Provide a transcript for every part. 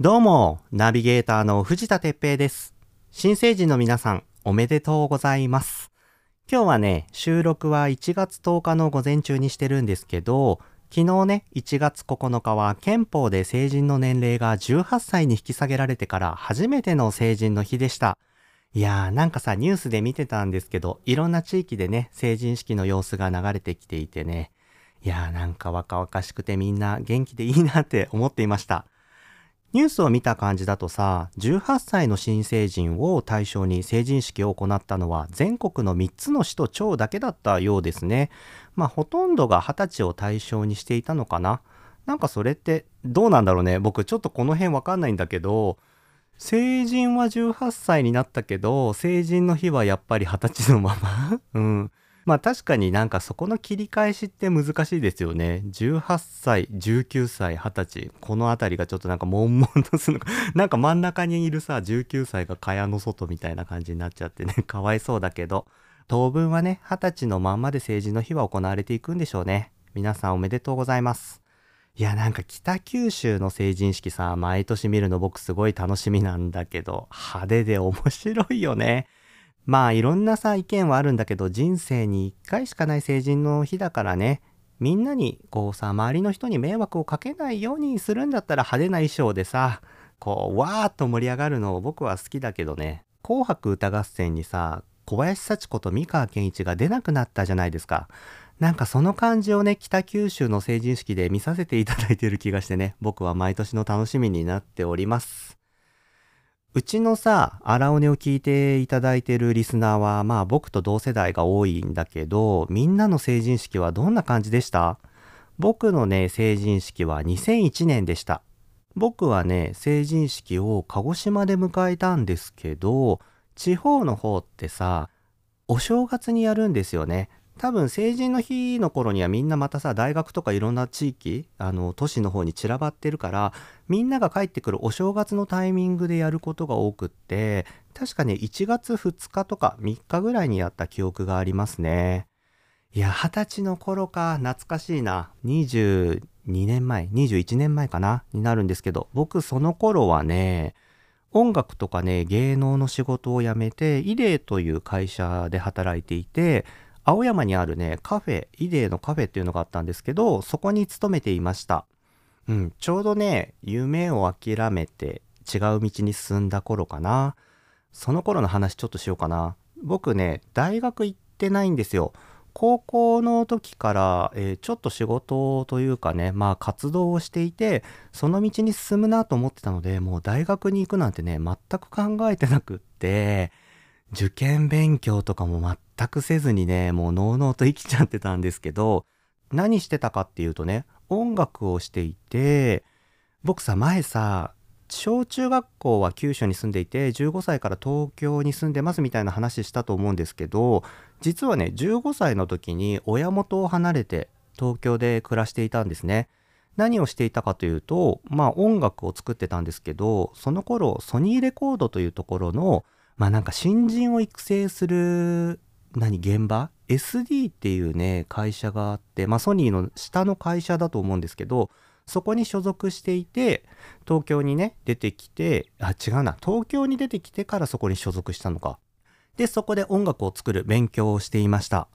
どうも、ナビゲーターの藤田哲平です。新成人の皆さん、おめでとうございます。今日はね、収録は1月10日の午前中にしてるんですけど、昨日ね、1月9日は憲法で成人の年齢が18歳に引き下げられてから初めての成人の日でした。いやーなんかさ、ニュースで見てたんですけど、いろんな地域でね、成人式の様子が流れてきていてね、いやーなんか若々しくてみんな元気でいいなって思っていました。ニュースを見た感じだとさ、18歳の新成人を対象に成人式を行ったのは全国の3つの市と町だけだったようですね。まあほとんどが20歳を対象にしていたのかな。なんかそれってどうなんだろうね。僕ちょっとこの辺わかんないんだけど、成人は18歳になったけど、成人の日はやっぱり20歳のままうん。まあ確かになんかそこの切り返しって難しいですよね。18歳、19歳、20歳。このあたりがちょっとなんか悶々とするのか。なんか真ん中にいるさ、19歳が蚊帳の外みたいな感じになっちゃってね、かわいそうだけど。当分はね、20歳のまんまで成人の日は行われていくんでしょうね。皆さんおめでとうございます。いや、なんか北九州の成人式さ、毎年見るの僕すごい楽しみなんだけど、派手で面白いよね。まあいろんなさ意見はあるんだけど人生に一回しかない成人の日だからねみんなにこうさ周りの人に迷惑をかけないようにするんだったら派手な衣装でさこうわーっと盛り上がるのを僕は好きだけどね「紅白歌合戦」にさ小林幸子と三河健一が出なくなったじゃないですか。なんかその感じをね北九州の成人式で見させていただいてる気がしてね僕は毎年の楽しみになっております。うちのさ、荒尾根を聞いていただいてるリスナーは、まあ僕と同世代が多いんだけど、みんなの成人式はどんな感じでした？僕のね、成人式は2001年でした。僕はね、成人式を鹿児島で迎えたんですけど、地方の方ってさ、お正月にやるんですよね。多分成人の日の頃にはみんなまたさ大学とかいろんな地域あの都市の方に散らばってるからみんなが帰ってくるお正月のタイミングでやることが多くって確かね1月2日とか3日ぐらいにやった記憶がありますね。いや二十歳の頃か懐かしいな。22年前21年前かなになるんですけど僕その頃はね音楽とかね芸能の仕事を辞めてイデーという会社で働いていて青山にあるね、カフェ、イデーのカフェっていうのがあったんですけど、そこに勤めていました。うん、ちょうどね、夢を諦めて違う道に進んだ頃かな。その頃の話ちょっとしようかな。僕ね、大学行ってないんですよ。高校の時から、えーちょっと仕事というかね、まあ活動をしていて、その道に進むなと思ってたので、もう大学に行くなんてね、全く考えてなくって、受験勉強とかも全くせずにね、もうのうのうと生きちゃってたんですけど、何してたかっていうとね、音楽をしていて、僕さ、前さ、小中学校は九州に住んでいて、15歳から東京に住んでますみたいな話したと思うんですけど、実はね、15歳の時に親元を離れて東京で暮らしていたんですね。何をしていたかというと、まあ音楽を作ってたんですけど、その頃ソニーレコードというところのまあなんか新人を育成する何現場？SD っていうね会社があってまあソニーの下の会社だと思うんですけどそこに所属していて東京にね出てきてあ違うな東京に出てきてからそこに所属したのか。でそこで音楽を作る勉強をしていました。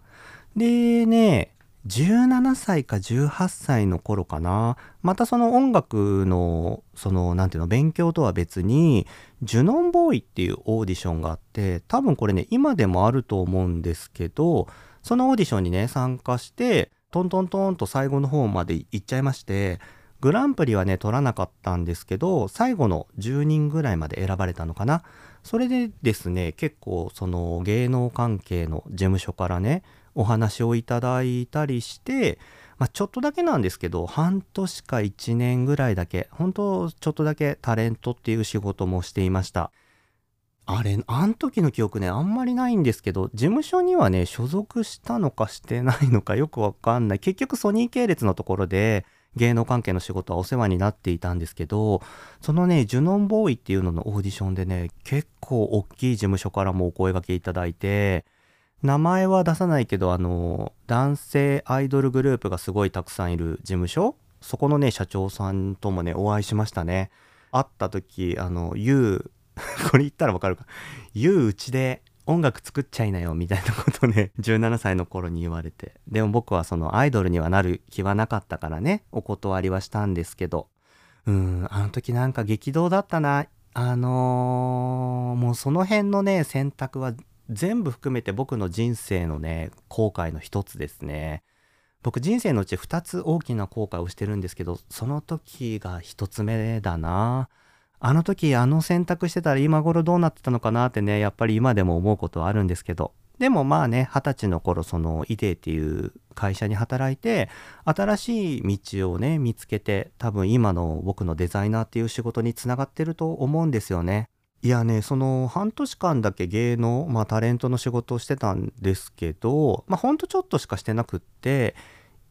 でね17歳か18歳の頃かな。またその音楽のそのなんていうの勉強とは別にジュノンボーイっていうオーディションがあって多分これね今でもあると思うんですけどそのオーディションにね参加してトントントンと最後の方まで行っちゃいましてグランプリはね取らなかったんですけど最後の10人ぐらいまで選ばれたのかな。それでですね結構その芸能関係の事務所からねお話をいただいたりして、まあ、ちょっとだけなんですけど半年か1年ぐらいだけ本当ちょっとだけタレントっていう仕事もしていました。あれあん時の記憶ねあんまりないんですけど事務所にはね所属したのかしてないのか よくわかんない。結局ソニー系列のところで芸能関係の仕事はお世話になっていたんですけどそのねジュノンボーイっていうののオーディションでね結構大きい事務所からもお声掛けいただいて名前は出さないけどあの男性アイドルグループがすごいたくさんいる事務所。そこのね社長さんともねお会いしましたね。会った時あの YOU これ言ったらわかるか。YOU うちで音楽作っちゃいなよみたいなことね 17歳の頃に言われて。でも僕はそのアイドルにはなる気はなかったからねお断りはしたんですけど。うんあの時なんか激動だったな。あのー、もうその辺のね選択は全部含めて僕の人生のね後悔の一つですね。僕人生のうち2つ大きな後悔をしてるんですけどその時が1つ目だな。あの時あの選択してたら今頃どうなってたのかなってねやっぱり今でも思うことはあるんですけど。でもまあね二十歳の頃そのイデーっていう会社に働いて新しい道をね見つけて多分今の僕のデザイナーっていう仕事につながってると思うんですよね。いやねその半年間だけ芸能、まあ、タレントの仕事をしてたんですけどまあほんとちょっとしかしてなくって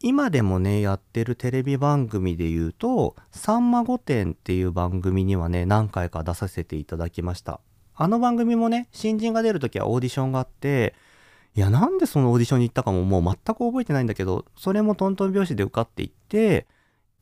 今でもねやってるテレビ番組で言うと「さんま御殿」っていう番組にはね何回か出させていただきました。あの番組もね新人が出る時はオーディションがあっていやなんでそのオーディションに行ったかももう全く覚えてないんだけどそれもトントン拍子で受かっていって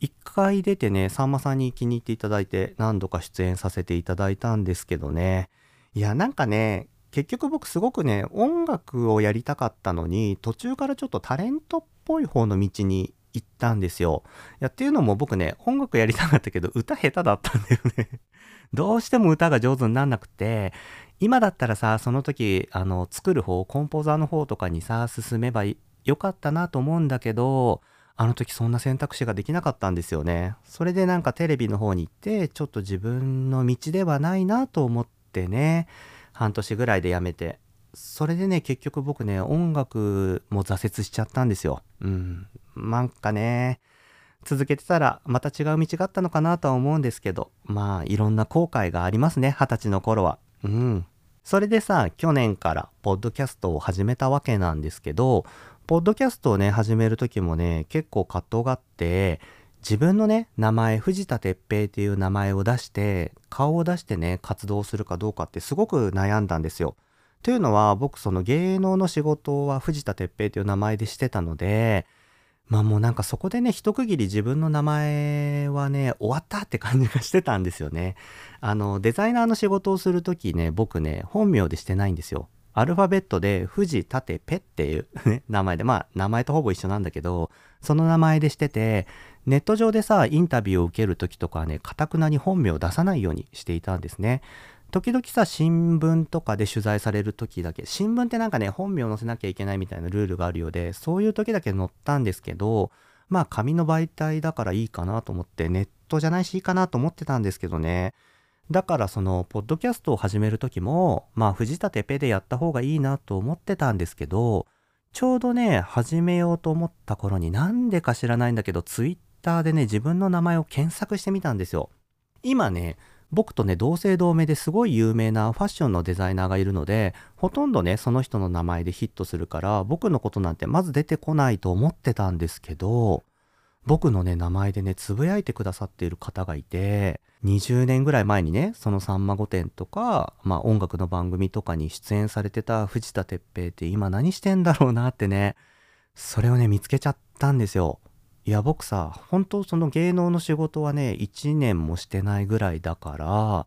一回出てねさんまさんに気に入っていただいて何度か出演させていただいたんですけどねいやなんかね結局僕すごくね音楽をやりたかったのに途中からちょっとタレントっぽい方の道に行ったんですよ。いやっていうのも僕ね音楽やりたかったけど歌下手だったんだよね どうしても歌が上手になんなくて今だったらさその時あの作る方コンポーザーの方とかにさ進めばよかったなと思うんだけどあの時そんな選択肢ができなかったんですよね。それでなんかテレビの方に行ってちょっと自分の道ではないなと思ってね半年ぐらいで辞めて。それでね結局僕ね音楽も挫折しちゃったんですよ。うん。なんかね続けてたらまた違う道があったのかなとは思うんですけどまあいろんな後悔がありますね二十歳の頃は。うん。それでさ去年からポッドキャストを始めたわけなんですけどポッドキャストをね始める時もね結構葛藤があって自分のね名前藤田哲平っていう名前を出して顔を出してね活動するかどうかってすごく悩んだんですよ。というのは僕その芸能の仕事は藤田哲平という名前でしてたのでまあもうなんかそこでね一区切り自分の名前はね終わったって感じがしてたんですよね。あのデザイナーの仕事をする時ね僕ね本名でしてないんですよ。アルファベットで藤立ペっていう 名前でまあ名前とほぼ一緒なんだけどその名前でしててネット上でさインタビューを受ける時とかねかたくなに本名を出さないようにしていたんですね。時々さ新聞とかで取材される時だけ新聞ってなんかね本名を載せなきゃいけないみたいなルールがあるようでそういう時だけ載ったんですけどまあ紙の媒体だからいいかなと思ってネットじゃないしいいかなと思ってたんですけどねだからそのポッドキャストを始める時もまあ藤田てペでやった方がいいなと思ってたんですけどちょうどね始めようと思った頃になんでか知らないんだけどツイッターでね自分の名前を検索してみたんですよ。今ね僕とね同姓同名ですごい有名なファッションのデザイナーがいるのでほとんどねその人の名前でヒットするから僕のことなんてまず出てこないと思ってたんですけど僕のね名前でねつぶやいてくださっている方がいて20年ぐらい前にねその「さんま御殿」とか、まあ、音楽の番組とかに出演されてた藤田哲平って今何してんだろうなってねそれをね見つけちゃったんですよ。いや僕さ本当その芸能の仕事はね1年もしてないぐらいだから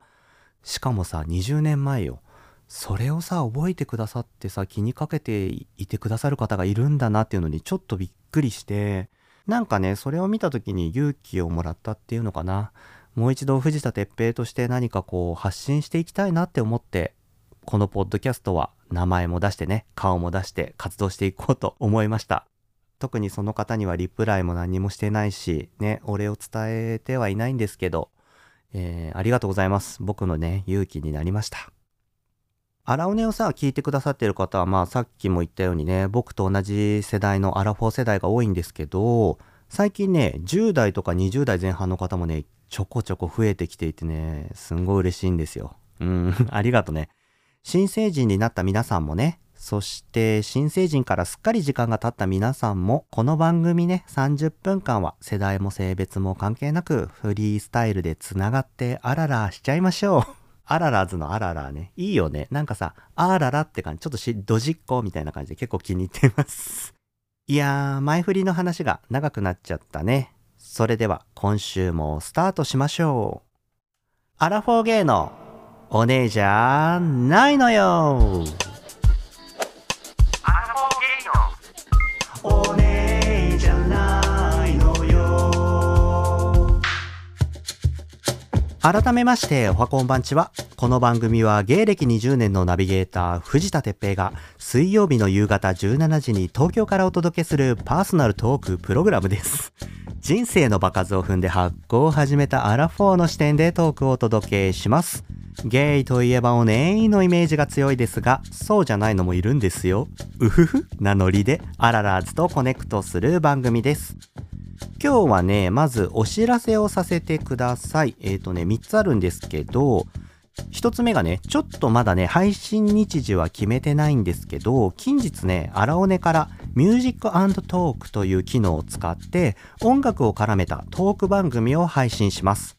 しかもさ20年前よそれをさ覚えてくださってさ気にかけていてくださる方がいるんだなっていうのにちょっとびっくりしてなんかねそれを見た時に勇気をもらったっていうのかなもう一度藤田哲平として何かこう発信していきたいなって思ってこのポッドキャストは名前も出してね顔も出して活動していこうと思いました特にその方にはリプライも何もしてないし、ね、お礼を伝えてはいないんですけど、えー、ありがとうございます。僕のね、勇気になりました。荒尾根をさ、聞いてくださってる方は、まあさっきも言ったようにね、僕と同じ世代のアラフォー世代が多いんですけど、最近ね、10代とか20代前半の方もね、ちょこちょこ増えてきていてね、すんごい嬉しいんですよ。うん、ありがとね。新成人になった皆さんもね、そして新成人からすっかり時間が経った皆さんもこの番組ね30分間は世代も性別も関係なくフリースタイルでつながってあららしちゃいましょう。あららずのあららね。いいよね。なんかさ、あららって感じ。ちょっとし、どじっこみたいな感じで結構気に入ってます。いやー、前振りの話が長くなっちゃったね。それでは今週もスタートしましょう。アラフォーゲーのお姉じゃないのよアラフォーゲーのお姉改めましておはこんばんちはこの番組は芸歴20年のナビゲーター藤田哲平が水曜日の夕方17時に東京からお届けするパーソナルトークプログラムです 人生の場数を踏んで発酵を始めたアラフォーの視点でトークをお届けします。ゲイといえばおネエのイメージが強いですが、そうじゃないのもいるんですよ。うふふなノリでアララーズとコネクトする番組です。今日はね、まずお知らせをさせてください。えーっとね、3つあるんですけど、1つ目がね、ちょっとまだね、配信日時は決めてないんですけど、近日ね、荒尾根からミュージックトークという機能を使って音楽を絡めたトーク番組を配信します。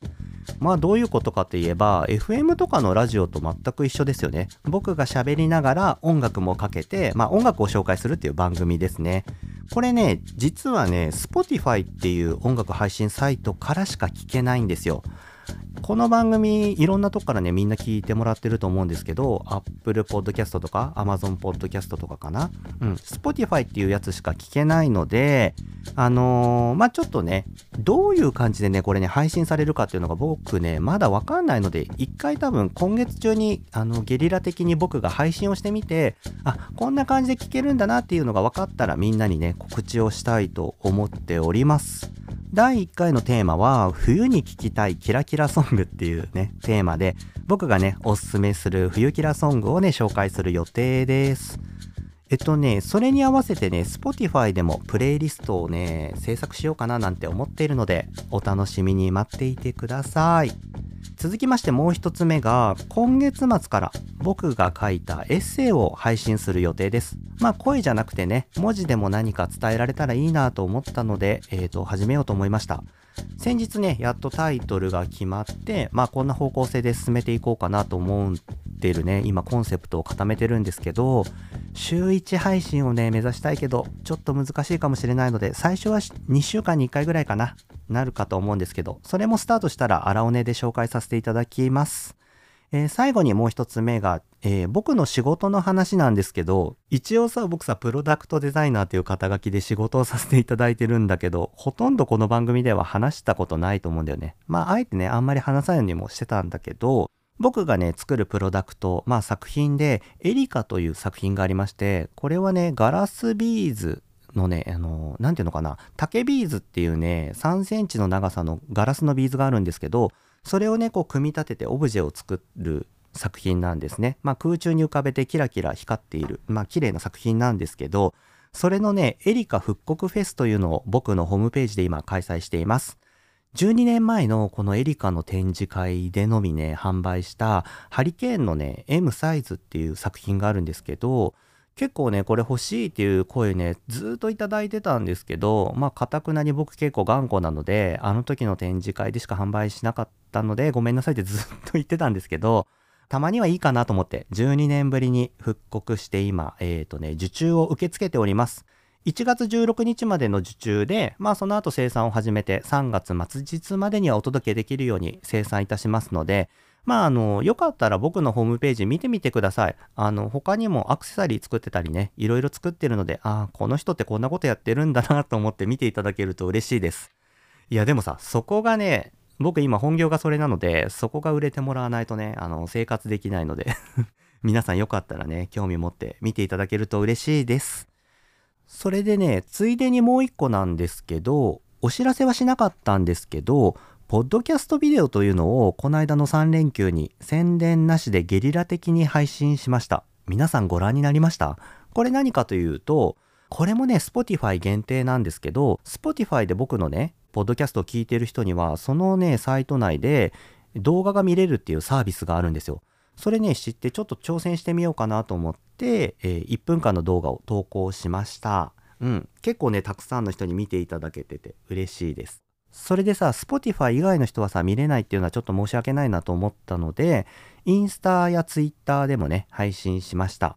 まあどういうことかといえば FM とかのラジオと全く一緒ですよね。僕が喋りながら音楽もかけて、まあ音楽を紹介するっていう番組ですね。これね、実はね、Spotify っていう音楽配信サイトからしか聞けないんですよ。この番組いろんなとこからねみんな聞いてもらってると思うんですけど Apple Podcast とか Amazon Podcast とかかな。うん。Spotify っていうやつしか聞けないのであのー、まあちょっとねどういう感じでねこれね配信されるかっていうのが僕ねまだわかんないので一回多分今月中にあのゲリラ的に僕が配信をしてみてあこんな感じで聞けるんだなっていうのが分かったらみんなにね告知をしたいと思っております。第1回のテーマは冬に聴きたいキラキラソングっていうねテーマで僕がねおすすめする冬キラソングをね紹介する予定です。えっとねそれに合わせてね Spotify でもプレイリストをね制作しようかななんて思っているのでお楽しみに待っていてください。続きましてもう一つ目が今月末から僕が書いたエッセイを配信する予定です。まあ声じゃなくてね、文字でも何か伝えられたらいいなと思ったので、えっ、ー、と、始めようと思いました。先日ね、やっとタイトルが決まって、まあこんな方向性で進めていこうかなと思うんってるね、今コンセプトを固めてるんですけど、週1配信をね、目指したいけど、ちょっと難しいかもしれないので、最初は2週間に1回ぐらいかな。なるかと思うんですけど、それもスタートしたら荒尾根で紹介させていただきます。えー、最後にもう一つ目が、えー、僕の仕事の話なんですけど、一応さ、僕さ、プロダクトデザイナーという肩書きで仕事をさせていただいてるんだけど、ほとんどこの番組では話したことないと思うんだよね。まあ、あえてね、あんまり話さないようにもしてたんだけど、僕がね、作るプロダクト、まあ作品で、エリカという作品がありまして、これはね、ガラスビーズのね、あの、なんていうのかな、竹ビーズっていうね、3センチの長さのガラスのビーズがあるんですけど、それをね、こう組み立ててオブジェを作る作品なんですね。まあ空中に浮かべてキラキラ光っている、まあ綺麗な作品なんですけど、それのね、エリカ復刻フェスというのを僕のホームページで今開催しています。12年前のこのエリカの展示会でのみね、販売したハリケーンのね、M サイズっていう作品があるんですけど、結構ね、これ欲しいっていう声ね、ずっといただいてたんですけど、まあ、かたくなに僕結構頑固なので、あの時の展示会でしか販売しなかったので、ごめんなさいってずっと言ってたんですけど、たまにはいいかなと思って、12年ぶりに復刻して今、えっ、ー、とね、受注を受け付けております。1月16日までの受注で、まあその後生産を始めて3月末日までにはお届けできるように生産いたしますので、まあ、あの、よかったら僕のホームページ見てみてください。あの、他にもアクセサリー作ってたりね、いろいろ作ってるので、ああ、この人ってこんなことやってるんだなと思って見ていただけると嬉しいです。いや、でもさ、そこがね、僕今本業がそれなので、そこが売れてもらわないとね、あの、生活できないので 皆さんよかったらね、興味持って見ていただけると嬉しいです。それでね、ついでにもう一個なんですけど、お知らせはしなかったんですけど、ポッドキャストビデオというのをこの間の3連休に宣伝なしでゲリラ的に配信しました。皆さんご覧になりました？これ何かというと、これもね、Spotify 限定なんですけど、Spotify で僕のね、ポッドキャストを聞いてる人には、そのね、サイト内で動画が見れるっていうサービスがあるんですよ。それね、知ってちょっと挑戦してみようかなと思って、えー、1分間の動画を投稿しました。うん。結構ね、たくさんの人に見ていただけてて嬉しいです。それでさ、Spotify 以外の人はさ、見れないっていうのはちょっと申し訳ないなと思ったので、インスタやツイッターでもね、配信しました。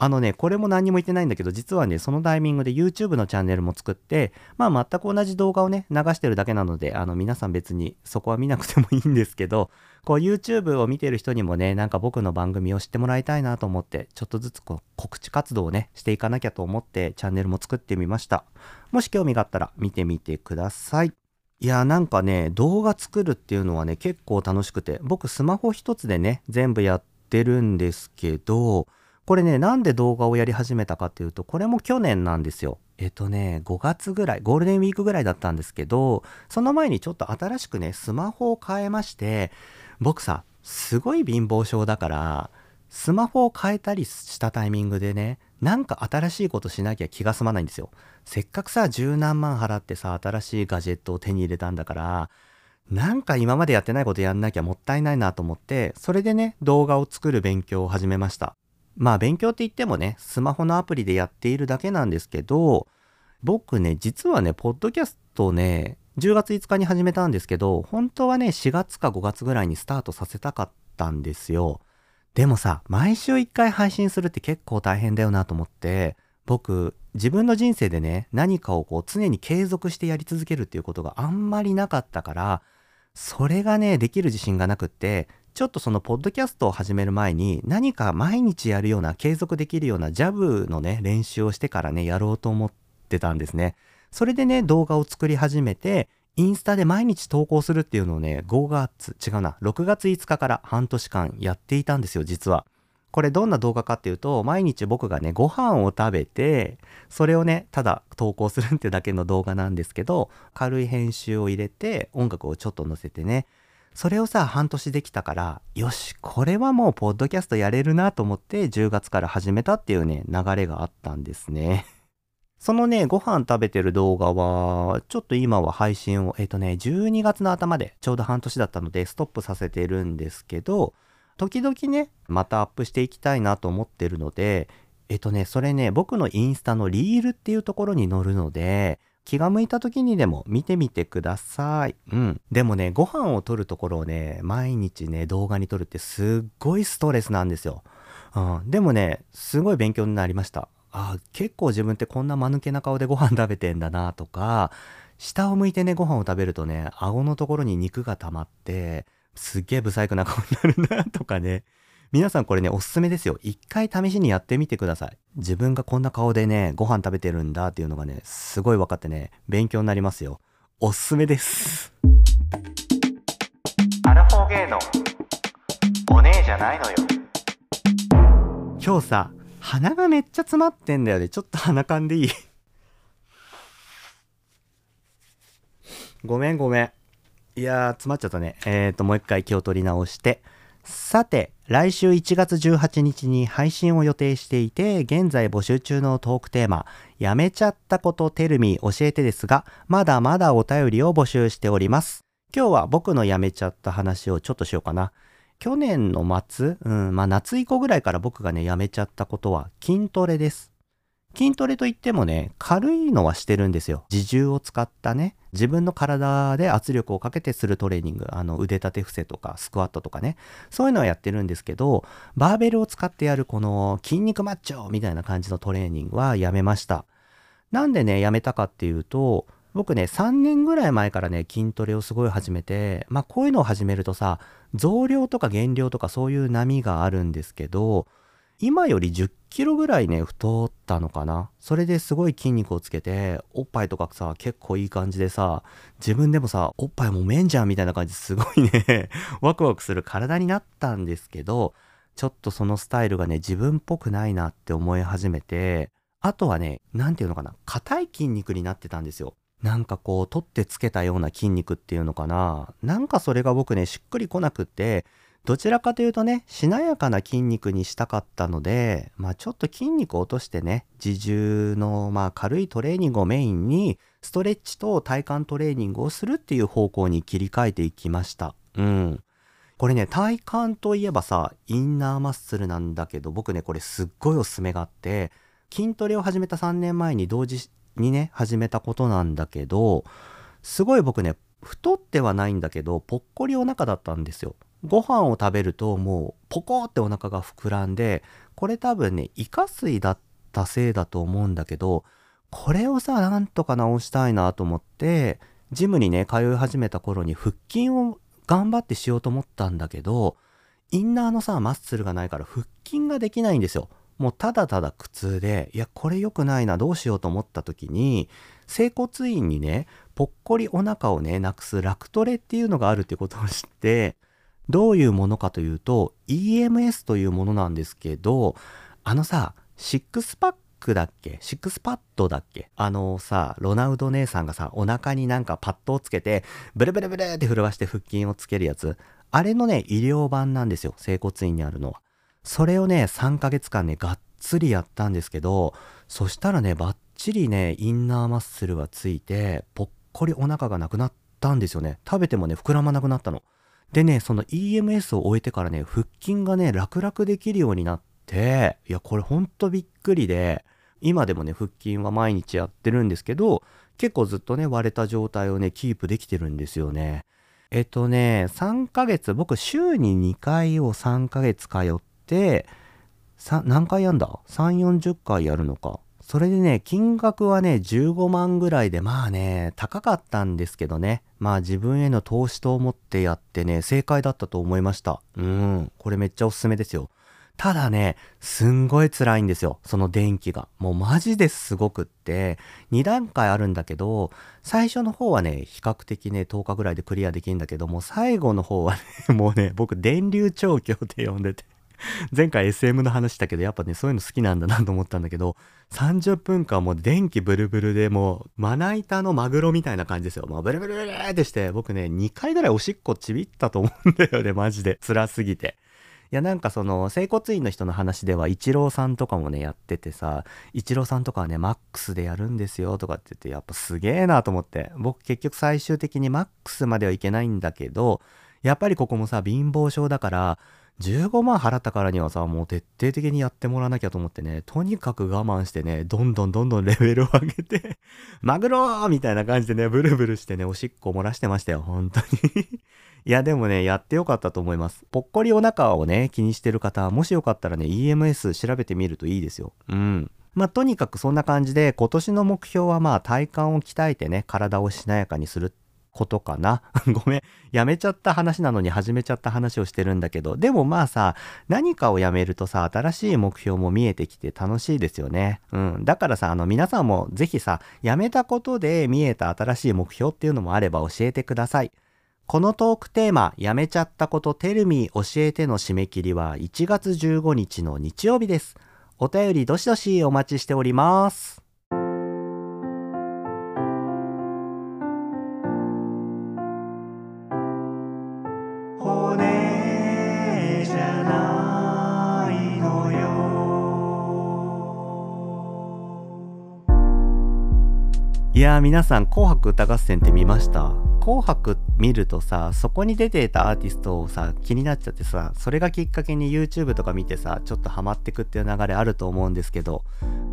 あのね、これも何にも言ってないんだけど、実はね、そのタイミングで YouTube のチャンネルも作って、まあ全く同じ動画をね、流してるだけなので、あの皆さん別にそこは見なくてもいいんですけど、こう YouTube を見てる人にもね、なんか僕の番組を知ってもらいたいなと思って、ちょっとずつこう告知活動をね、していかなきゃと思ってチャンネルも作ってみました。もし興味があったら見てみてください。いやなんかね動画作るっていうのはね結構楽しくて僕スマホ一つでね全部やってるんですけどこれね、なんで動画をやり始めたかっていうと、これも去年なんですよ。えっとね、5月ぐらい、ゴールデンウィークぐらいだったんですけど、その前にちょっと新しくね、スマホを変えまして、僕さ、すごい貧乏症だから、スマホを変えたりしたタイミングでね、なんか新しいことしなきゃ気が済まないんですよ。せっかくさ、十何万払ってさ、新しいガジェットを手に入れたんだから、なんか今までやってないことやんなきゃもったいないなと思って、それでね、動画を作る勉強を始めました。まあ勉強って言ってもね、スマホのアプリでやっているだけなんですけど、僕ね、実はね、ポッドキャストね、10月5日に始めたんですけど、本当はね、4月か5月ぐらいにスタートさせたかったんですよ。でもさ、毎週1回配信するって結構大変だよなと思って、僕、自分の人生でね、何かをこう常に継続してやり続けるっていうことがあんまりなかったから、それがね、できる自信がなくって、ちょっとそのポッドキャストを始める前に何か毎日やるような継続できるようなジャブのね練習をしてからねやろうと思ってたんですね。それでね動画を作り始めてインスタで毎日投稿するっていうのをね5月違うな6月5日から半年間やっていたんですよ実は。これどんな動画かっていうと毎日僕がねご飯を食べてそれをねただ投稿するってだけの動画なんですけど軽い編集を入れて音楽をちょっと載せてねそれをさ、半年できたから、よし、これはもうポッドキャストやれるなと思って10月から始めたっていうね、流れがあったんですね。そのね、ご飯食べてる動画は、ちょっと今は配信を、えっ、ー、とね、12月の頭でちょうど半年だったのでストップさせてるんですけど、時々ね、またアップしていきたいなと思ってるので、えっ、ー、とね、それね、僕のインスタのリールっていうところに載るので、気が向いた時にでも見てみてください。うん。でもね、ご飯を撮るところをね、毎日ね、動画に撮るってすっごいストレスなんですよ。うん。でもね、すごい勉強になりました。あ結構自分ってこんな間抜けな顔でご飯食べてんだなとか、下を向いてね、ご飯を食べるとね、顎のところに肉が溜まって、すっげえ不細工な顔になるなとかね、皆さんこれね、おすすめですよ。一回試しにやってみてください。自分がこんな顔でね、ご飯食べてるんだっていうのがね、すごい分かってね、勉強になりますよ。おすすめです。アラフォーゲーのお姉じゃないのよ。今日さ、鼻がめっちゃ詰まってんだよね。ちょっと鼻かんでいい？ごめんごめん。いやー、詰まっちゃったね。えーと、もう一回気を取り直して。さて、来週1月18日に配信を予定していて、現在募集中のトークテーマ、やめちゃったことテルミ教えてですが、まだまだお便りを募集しております。今日は僕のやめちゃった話をちょっとしようかな。去年の末、うん、まあ夏以降ぐらいから僕がね、やめちゃったことは筋トレです。筋トレといってもね、軽いのはしてるんですよ。自重を使ったね、自分の体で圧力をかけてするトレーニング、あの腕立て伏せとかスクワットとかね、そういうのはやってるんですけど、バーベルを使ってやるこの筋肉マッチョみたいな感じのトレーニングはやめました。なんでね、やめたかっていうと、僕ね、3年ぐらい前からね、筋トレをすごい始めて、まあこういうのを始めるとさ、増量とか減量とかそういう波があるんですけど、今より10キロぐらいね、太ったのかな。それですごい筋肉をつけて、おっぱいとかさ、結構いい感じでさ、自分でもさ、おっぱいもめんじゃんみたいな感じすごいね ワクワクする体になったんですけど、ちょっとそのスタイルがね、自分っぽくないなって思い始めて、あとはね、なんていうのかな、硬い筋肉になってたんですよ。なんかこう、取ってつけたような筋肉っていうのかな。なんかそれが僕ね、しっくりこなくって、どちらかというとね、しなやかな筋肉にしたかったので、まあちょっと筋肉を落としてね、自重のまあ軽いトレーニングをメインに、ストレッチと体幹トレーニングをするっていう方向に切り替えていきました。うん。これね、体幹といえばさ、インナーマッスルなんだけど、僕ね、これすっごいおすすめがあって、筋トレを始めた3年前に同時にね、始めたことなんだけど、すごい僕ね、太ってはないんだけど、ぽっこりお腹だったんですよ。ご飯を食べるともうポコってお腹が膨らんで、これ多分ね、イカ水だったせいだと思うんだけど、これをさ、なんとか直したいなと思って、ジムにね、通い始めた頃に腹筋を頑張ってしようと思ったんだけど、インナーのさ、マッスルがないから腹筋ができないんですよ。もうただただ苦痛で、いや、これ良くないな、どうしようと思った時に、整骨院にね、ぽっこりお腹をね、なくすラクトレっていうのがあるってことを知って、どういうものかというと、EMS というものなんですけど、あのさ、シックスパックだっけ？シックスパッドだっけ？あのさ、ロナウド姉さんがさ、お腹になんかパッドをつけて、ブルブルブルって震わして腹筋をつけるやつ。あれのね、医療版なんですよ。整骨院にあるのは。それをね、3ヶ月間ね、がっつりやったんですけど、そしたらね、バッチリね、インナーマッスルがついて、ぽっこりお腹がなくなったんですよね。食べてもね、膨らまなくなったの。でね、その EMS を終えてからね、腹筋がね、楽々できるようになって、いや、これほんとびっくりで、今でもね、腹筋は毎日やってるんですけど、結構ずっとね、割れた状態をね、キープできてるんですよね。えっとね、3ヶ月、僕週に2回を3ヶ月通ってて、何回やんだ ?3、40回やるのか。それでね、金額はね、15万ぐらいで、まあね、高かったんですけどね。まあ自分への投資と思ってやってね、正解だったと思いました。うん、これめっちゃおすすめですよ。ただね、すんごい辛いんですよ。その電気が。もうマジですごくって、2段階あるんだけど、最初の方はね、比較的ね、10日ぐらいでクリアできるんだけども、最後の方はね、もうね、僕、電流調教って呼んでて。前回 SM の話したけど、やっぱね、そういうの好きなんだなと思ったんだけど、30分間もう電気ブルブルでもう、まな板のマグロみたいな感じですよ。もうブルブルブルってして、僕ね、2回ぐらいおしっこちびったと思うんだよね、マジで。辛すぎて。いやなんかその整骨院の人の話ではイチローさんとかもねやっててさイチローさんとかはねマックスでやるんですよとかって言ってやっぱすげえなと思って僕結局最終的にマックスまではいけないんだけどやっぱりここもさ貧乏症だから15万払ったからにはさ、もう徹底的にやってもらわなきゃと思ってね、とにかく我慢してね、どんどんどんどんレベルを上げて マグローみたいな感じでね、ブルブルしてね、おしっこ漏らしてましたよ、本当にいや、でもね、やってよかったと思います。ぽっこりお腹をね、気にしてる方、もしよかったらね、EMS 調べてみるといいですよ。うん。まあ、とにかくそんな感じで、今年の目標はまあ、体幹を鍛えてね、体をしなやかにすることかな？ごめん。やめちゃった話なのに始めちゃった話をしてるんだけど、でもまあさ、何かをやめるとさ、新しい目標も見えてきて楽しいですよね。うん。だからさ、あの皆さんもぜひさ、やめたことで見えた新しい目標っていうのもあれば教えてください。このトークテーマ、やめちゃったことテルミー教えての締め切りは1月15日の日曜日です。お便りどしどしお待ちしております。やー皆さん紅白歌合戦って見ました？紅白見るとさ、そこに出てたアーティストをさ、気になっちゃってさ、それがきっかけに YouTube とか見てさ、ちょっとハマってくっていう流れあると思うんですけど、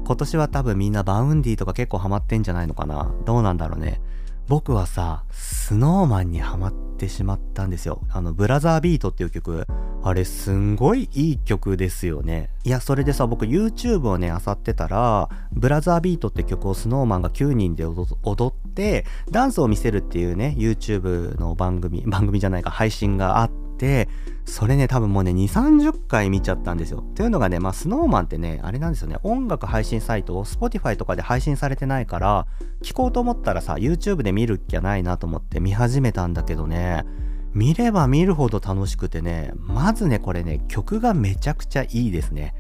今年は多分みんな Vaundy とか結構ハマってんじゃないのかな？どうなんだろうね。僕はさ、 Snow Man にハマってしまったんですよ。あの、ブラザービートっていう曲。あれ、すんごいいい曲ですよね。いや、それでさ、僕 YouTube をね、漁ってたら、ブラザービートって曲を Snow Man が9人で踊って、ダンスを見せるっていうね、YouTube の番組、番組じゃないか、配信があって、それね、多分もうね、2、30回見ちゃったんですよ。というのがね、まあ、スノーマンってね、あれなんですよね、音楽配信サイトを Spotify とかで配信されてないから、聞こうと思ったらさ、YouTube で見るっきゃないなと思って見始めたんだけどね、見れば見るほど楽しくてね、まずね、これね、曲がめちゃくちゃいいですね。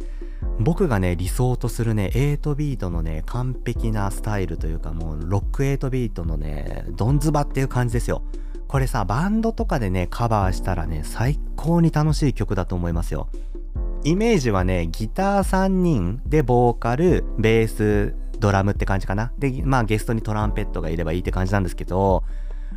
僕がね、理想とするね、8ビートのね、完璧なスタイルというか、もう、ロック8ビートのね、ドンズバっていう感じですよ。これさ、バンドとかでね、カバーしたらね、最高に楽しい曲だと思いますよ。イメージはね、ギター3人でボーカル、ベース、ドラムって感じかな。で、まあゲストにトランペットがいればいいって感じなんですけど、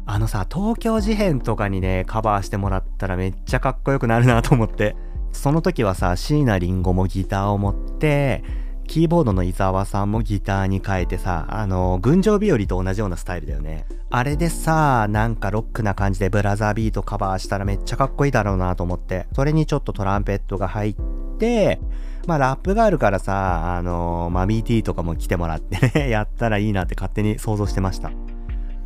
あのさ、東京事変とかにね、カバーしてもらったらめっちゃかっこよくなるなと思って。その時はさ、椎名林檎もギターを持って、キーボードの伊沢さんもギターに変えてさ、あの、群青日和と同じようなスタイルだよね。あれでさ、なんかロックな感じでブラザービートカバーしたらめっちゃかっこいいだろうなと思って、それにちょっとトランペットが入って、まあラップがあるからさ、あの、マミーティーとかも来てもらってね、やったらいいなって勝手に想像してました。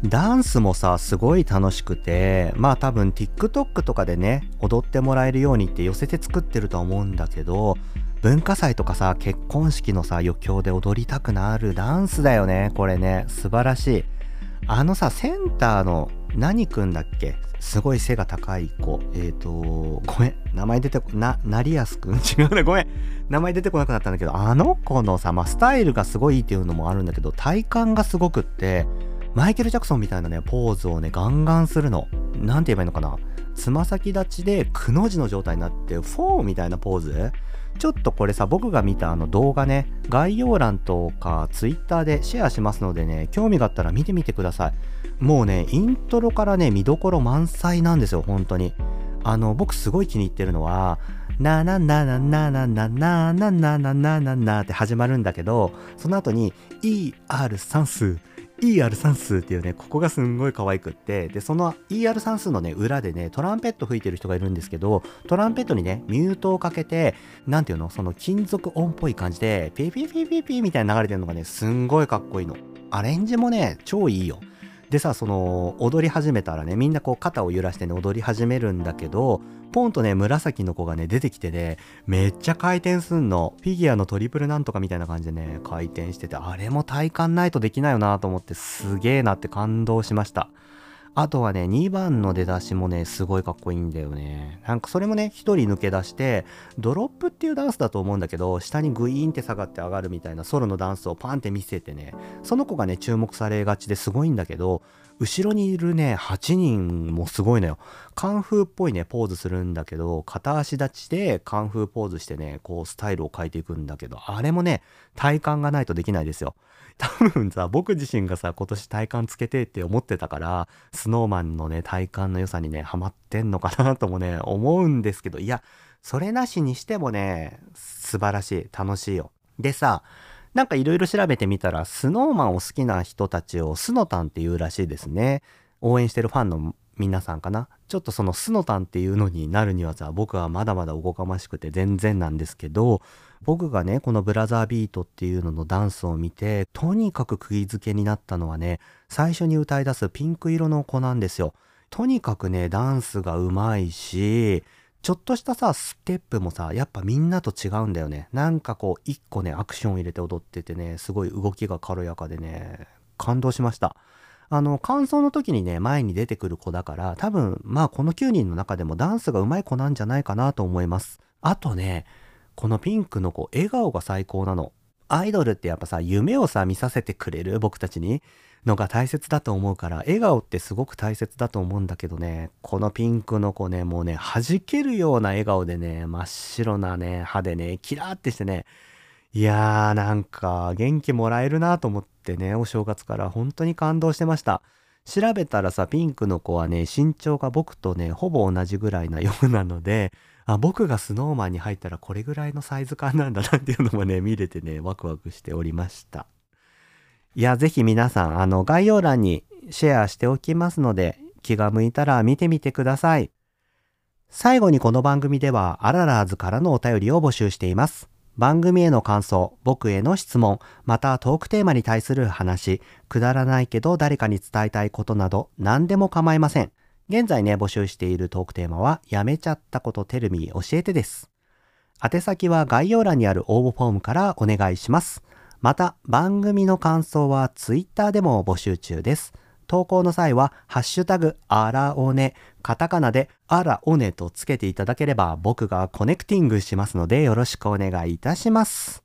ダンスもさ、すごい楽しくて、まあ多分 TikTok とかでね、踊ってもらえるようにって寄せて作ってると思うんだけど、文化祭とかさ、結婚式のさ、余興で踊りたくなるダンスだよね、これね。素晴らしい。あのさ、センターの何くんだっけ？すごい背が高い子。えっ、ー、と、ごめん。名前出てこ、な、なりやすくん違うね。ごめん。名前出てこなくなったんだけど、あの子のさ、まあ、スタイルがすごいいいっていうのもあるんだけど、体幹がすごくって、マイケル・ジャクソンみたいなね、ポーズをね、ガンガンするの。なんて言えばいいのかな。つま先立ちでくの字の状態になって、フォーみたいなポーズちょっとこれさ、僕が見たあの動画ね、概要欄とか Twitter でシェアしますのでね、興味があったら見てみてください。もうね、イントロからね、見どころ満載なんですよ、本当に。あの、僕すごい気に入ってるのは、ななななななななななななななって始まるんだけど、その後に ER 算数 ER 算数っていうね、ここがすんごい可愛くって、で、その ER 算数のね、裏でね、トランペット吹いてる人がいるんですけど、トランペットにね、ミュートをかけて、なんていうのその金属音っぽい感じで、ピーピーピーピーピーみたいな流れてるのがね、すんごいかっこいいの。アレンジもね、超いいよ。でさ、その、踊り始めたらね、みんなこう肩を揺らしてね、踊り始めるんだけど、ポンとね、紫の子がね、出てきてね、めっちゃ回転すんの。フィギュアのトリプルなんとかみたいな感じでね、回転してて、あれも体感ないとできないよなと思って、すげえなって感動しました。あとはね、2番の出だしもね、すごいかっこいいんだよね。なんかそれもね、1人抜け出して、ドロップっていうダンスだと思うんだけど、下にグイーンって下がって上がるみたいなソロのダンスをパンって見せてね、その子がね、注目されがちですごいんだけど、後ろにいるね、8人もすごいのよ。カンフーっぽいね、ポーズするんだけど、片足立ちでカンフーポーズしてね、こうスタイルを変えていくんだけど、あれもね、体幹がないとできないですよ。多分さ、僕自身がさ、今年体幹つけてって思ってたから、スノーマンのね、体幹の良さにね、ハマってんのかなともね、思うんですけど、いや、それなしにしてもね、素晴らしい、楽しいよ。でさ、なんかいろいろ調べてみたら、スノーマンを好きな人たちをスノタンっていうらしいですね。応援してるファンの皆さんかな。ちょっとそのスノタンっていうのになるにはさ、僕はまだまだおこがましくて全然なんですけど、僕がね、このブラザービートっていうののダンスを見て、とにかく釘付けになったのはね、最初に歌い出すピンク色の子なんですよ。とにかくね、ダンスが上手いし、ちょっとしたさ、ステップもさ、やっぱみんなと違うんだよね。なんかこう、一個ね、アクション入れて踊っててね、すごい動きが軽やかでね、感動しました。あの、感想の時にね、前に出てくる子だから、多分、まあこの9人の中でもダンスが上手い子なんじゃないかなと思います。あとね、このピンクの子、笑顔が最高なの。アイドルってやっぱさ、夢をさ、見させてくれる僕たちにのが大切だと思うから、笑顔ってすごく大切だと思うんだけどね、このピンクの子ね、もうね、弾けるような笑顔でね、真っ白なね、歯でね、キラーってしてね、いやーなんか元気もらえるなと思ってね、お正月から本当に感動してました。調べたらさ、ピンクの子はね、身長が僕とね、ほぼ同じぐらいなようなので、あ、僕がスノーマンに入ったらこれぐらいのサイズ感なんだなっていうのもね、見れてね、ワクワクしておりました。いや、ぜひ皆さん、あの、概要欄にシェアしておきますので、気が向いたら見てみてください。最後にこの番組では、アララーズからのお便りを募集しています。番組への感想、僕への質問、またトークテーマに対する話、くだらないけど誰かに伝えたいことなど何でも構いません。現在ね、募集しているトークテーマは、やめちゃったことテルミ教えてです。宛先は概要欄にある応募フォームからお願いします。また、番組の感想は Twitter でも募集中です。投稿の際は、ハッシュタグ、あらおね、カタカナで、あらおねとつけていただければ、僕がコネクティングしますので、よろしくお願いいたします。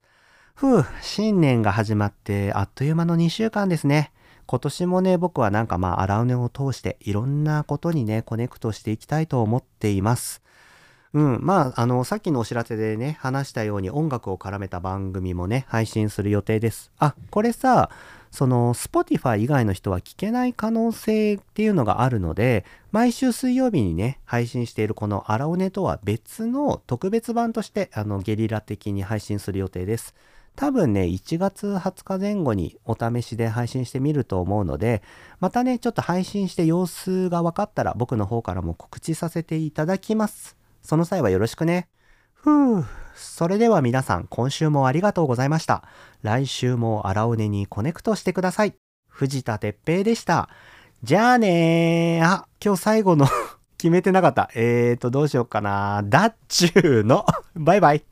ふう、新年が始まって、あっという間の2週間ですね。今年もね、僕はなんかまあ、荒尾根を通していろんなことにね、コネクトしていきたいと思っています。うん。まあ、あの、さっきのお知らせでね、話したように音楽を絡めた番組もね、配信する予定です。あ、これさ、その、Spotify 以外の人は聞けない可能性っていうのがあるので、毎週水曜日にね、配信しているこの荒尾根とは別の特別版として、あの、ゲリラ的に配信する予定です。多分ね、1月20日前後にお試しで配信してみると思うので、またね、ちょっと配信して様子が分かったら僕の方からも告知させていただきます。その際はよろしくね。ふぅ。それでは皆さん、今週もありがとうございました。来週も荒尾根にコネクトしてください。藤田哲平でした。じゃあねー。あ、今日最後の 決めてなかった。えーと、どうしようかな。だっちゅーの。バイバイ。